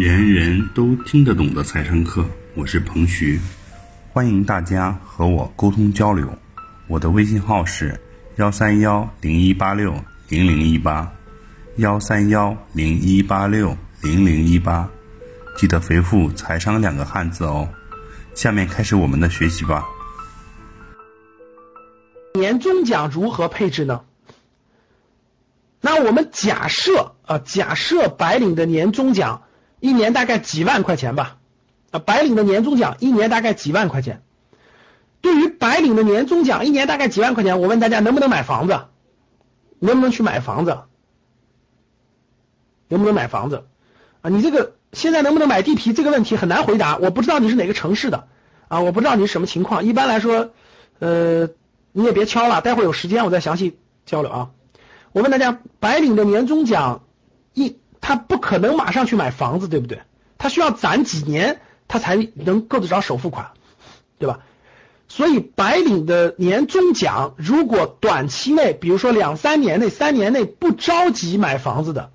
人人都听得懂的财商课，我是彭徐，欢迎大家和我沟通交流。我的微信号是幺三幺零一八六零零一八，幺三幺零一八六零零一八，记得回复“财商”两个汉字哦。下面开始我们的学习吧。年终奖如何配置呢？那我们假设啊，假设白领的年终奖一年大概几万块钱吧，啊，白领的年终奖一年大概几万块钱。对于白领的年终奖一年大概几万块钱，我问大家能不能买房子？能不能去买房子？能不能买房子？啊，你这个现在能不能买地皮这个问题很难回答，我不知道你是哪个城市的啊，我不知道你是什么情况。一般来说，呃，你也别敲了，待会儿有时间我再详细交流啊。我问大家，白领的年终奖一，他不可能马上去买房子，对不对？他需要攒几年，他才能够得着首付款，对吧？所以白领的年终奖，如果短期内，比如说两三年内、三年内不着急买房子的，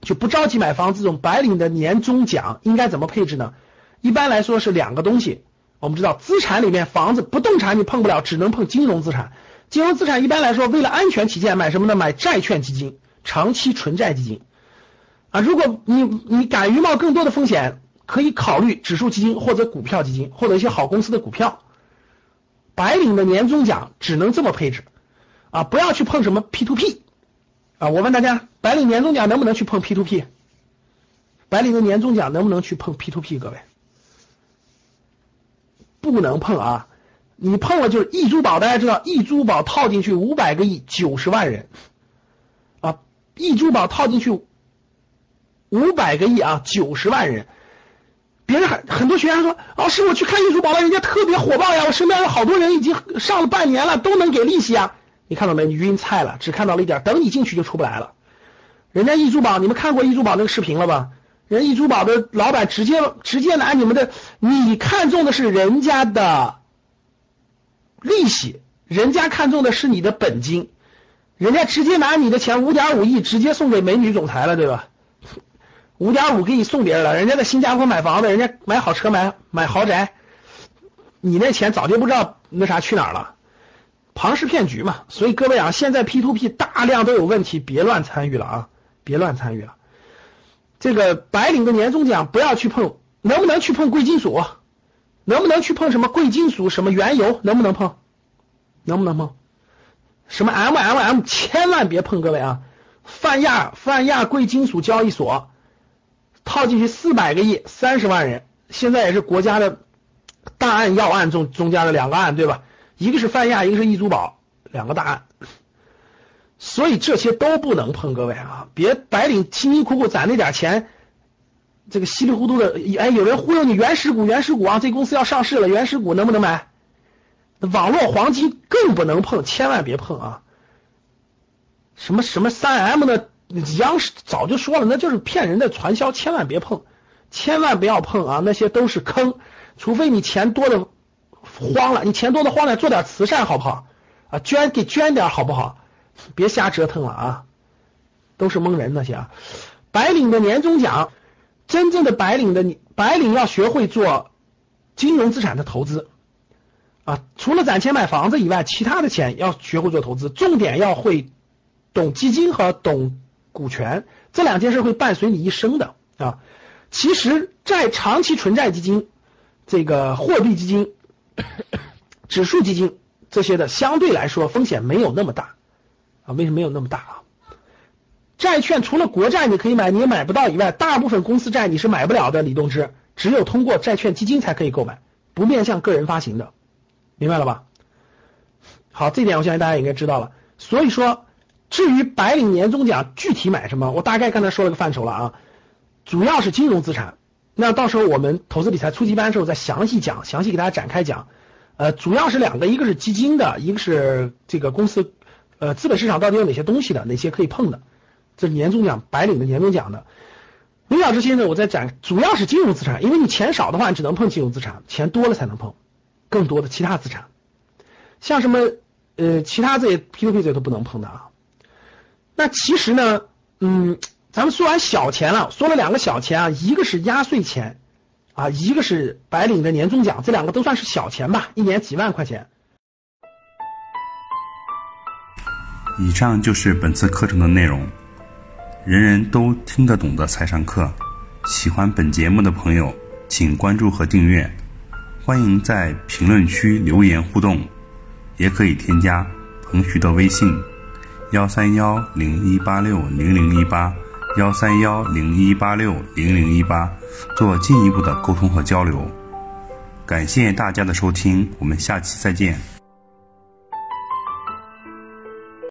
就不着急买房子，这种白领的年终奖应该怎么配置呢？一般来说是两个东西。我们知道，资产里面房子、不动产你碰不了，只能碰金融资产。金融资产一般来说，为了安全起见，买什么呢？买债券基金、长期纯债基金。啊，如果你你敢于冒更多的风险，可以考虑指数基金或者股票基金，或者一些好公司的股票。白领的年终奖只能这么配置，啊，不要去碰什么 P to P。啊，我问大家，白领年终奖能不能去碰 P to P？白领的年终奖能不能去碰 P to P？各位，不能碰啊。你碰了就是易珠宝，大家知道易珠宝套进去五百个亿，九十万人啊，易珠宝套进去五百个亿啊，九十万人。别人很很多学员说，老师我去看易珠宝了，人家特别火爆呀，我身边有好多人已经上了半年了，都能给利息啊。你看到没？你晕菜了，只看到了一点，等你进去就出不来了。人家易珠宝，你们看过易珠宝那个视频了吧？人易珠宝的老板直接直接拿你们的，你看中的是人家的。利息，人家看中的是你的本金，人家直接拿你的钱五点五亿直接送给美女总裁了，对吧？五点五给你送别人了，人家在新加坡买房子，人家买好车买买豪宅，你那钱早就不知道那啥去哪儿了，庞氏骗局嘛。所以各位啊，现在 P to P 大量都有问题，别乱参与了啊，别乱参与了。这个白领的年终奖不要去碰，能不能去碰贵金属？能不能去碰什么贵金属？什么原油？能不能碰？能不能碰？什么 M M M？千万别碰，各位啊！泛亚泛亚贵金属交易所套进去四百个亿，三十万人，现在也是国家的大案要案中中间的两个案，对吧？一个是泛亚，一个是易珠宝，两个大案。所以这些都不能碰，各位啊！别白领辛辛苦苦攒那点钱。这个稀里糊涂的，哎，有人忽悠你原始股，原始股啊，这公司要上市了，原始股能不能买？网络黄金更不能碰，千万别碰啊！什么什么三 M 的，央视早就说了，那就是骗人的传销，千万别碰，千万不要碰啊！那些都是坑，除非你钱多的慌了，你钱多的慌了，做点慈善好不好？啊，捐给捐点好不好？别瞎折腾了啊！都是蒙人那些啊！白领的年终奖。真正的白领的你，白领要学会做金融资产的投资啊！除了攒钱买房子以外，其他的钱要学会做投资，重点要会懂基金和懂股权，这两件事会伴随你一生的啊！其实债长期存债基金、这个货币基金、指数基金这些的，相对来说风险没有那么大啊？为什么没有那么大啊？债券除了国债你可以买，你也买不到以外，大部分公司债你是买不了的。李东芝只有通过债券基金才可以购买，不面向个人发行的，明白了吧？好，这点我相信大家应该知道了。所以说，至于白领年终奖具体买什么，我大概刚才说了个范畴了啊，主要是金融资产。那到时候我们投资理财初级班的时候再详细讲，详细给大家展开讲。呃，主要是两个，一个是基金的，一个是这个公司，呃，资本市场到底有哪些东西的，哪些可以碰的。这是年终奖，白领的年终奖的，领导这些呢，我在讲，主要是金融资产，因为你钱少的话，你只能碰金融资产，钱多了才能碰更多的其他资产，像什么呃其他这些 P to P 这些都不能碰的啊。那其实呢，嗯，咱们说完小钱了，说了两个小钱啊，一个是压岁钱，啊，一个是白领的年终奖，这两个都算是小钱吧，一年几万块钱。以上就是本次课程的内容，人人都听得懂的财商课。喜欢本节目的朋友，请关注和订阅，欢迎在评论区留言互动，也可以添加彭徐的微信：幺三幺零一八六零零一八，幺三幺零一八六零零一八，做进一步的沟通和交流。感谢大家的收听，我们下期再见。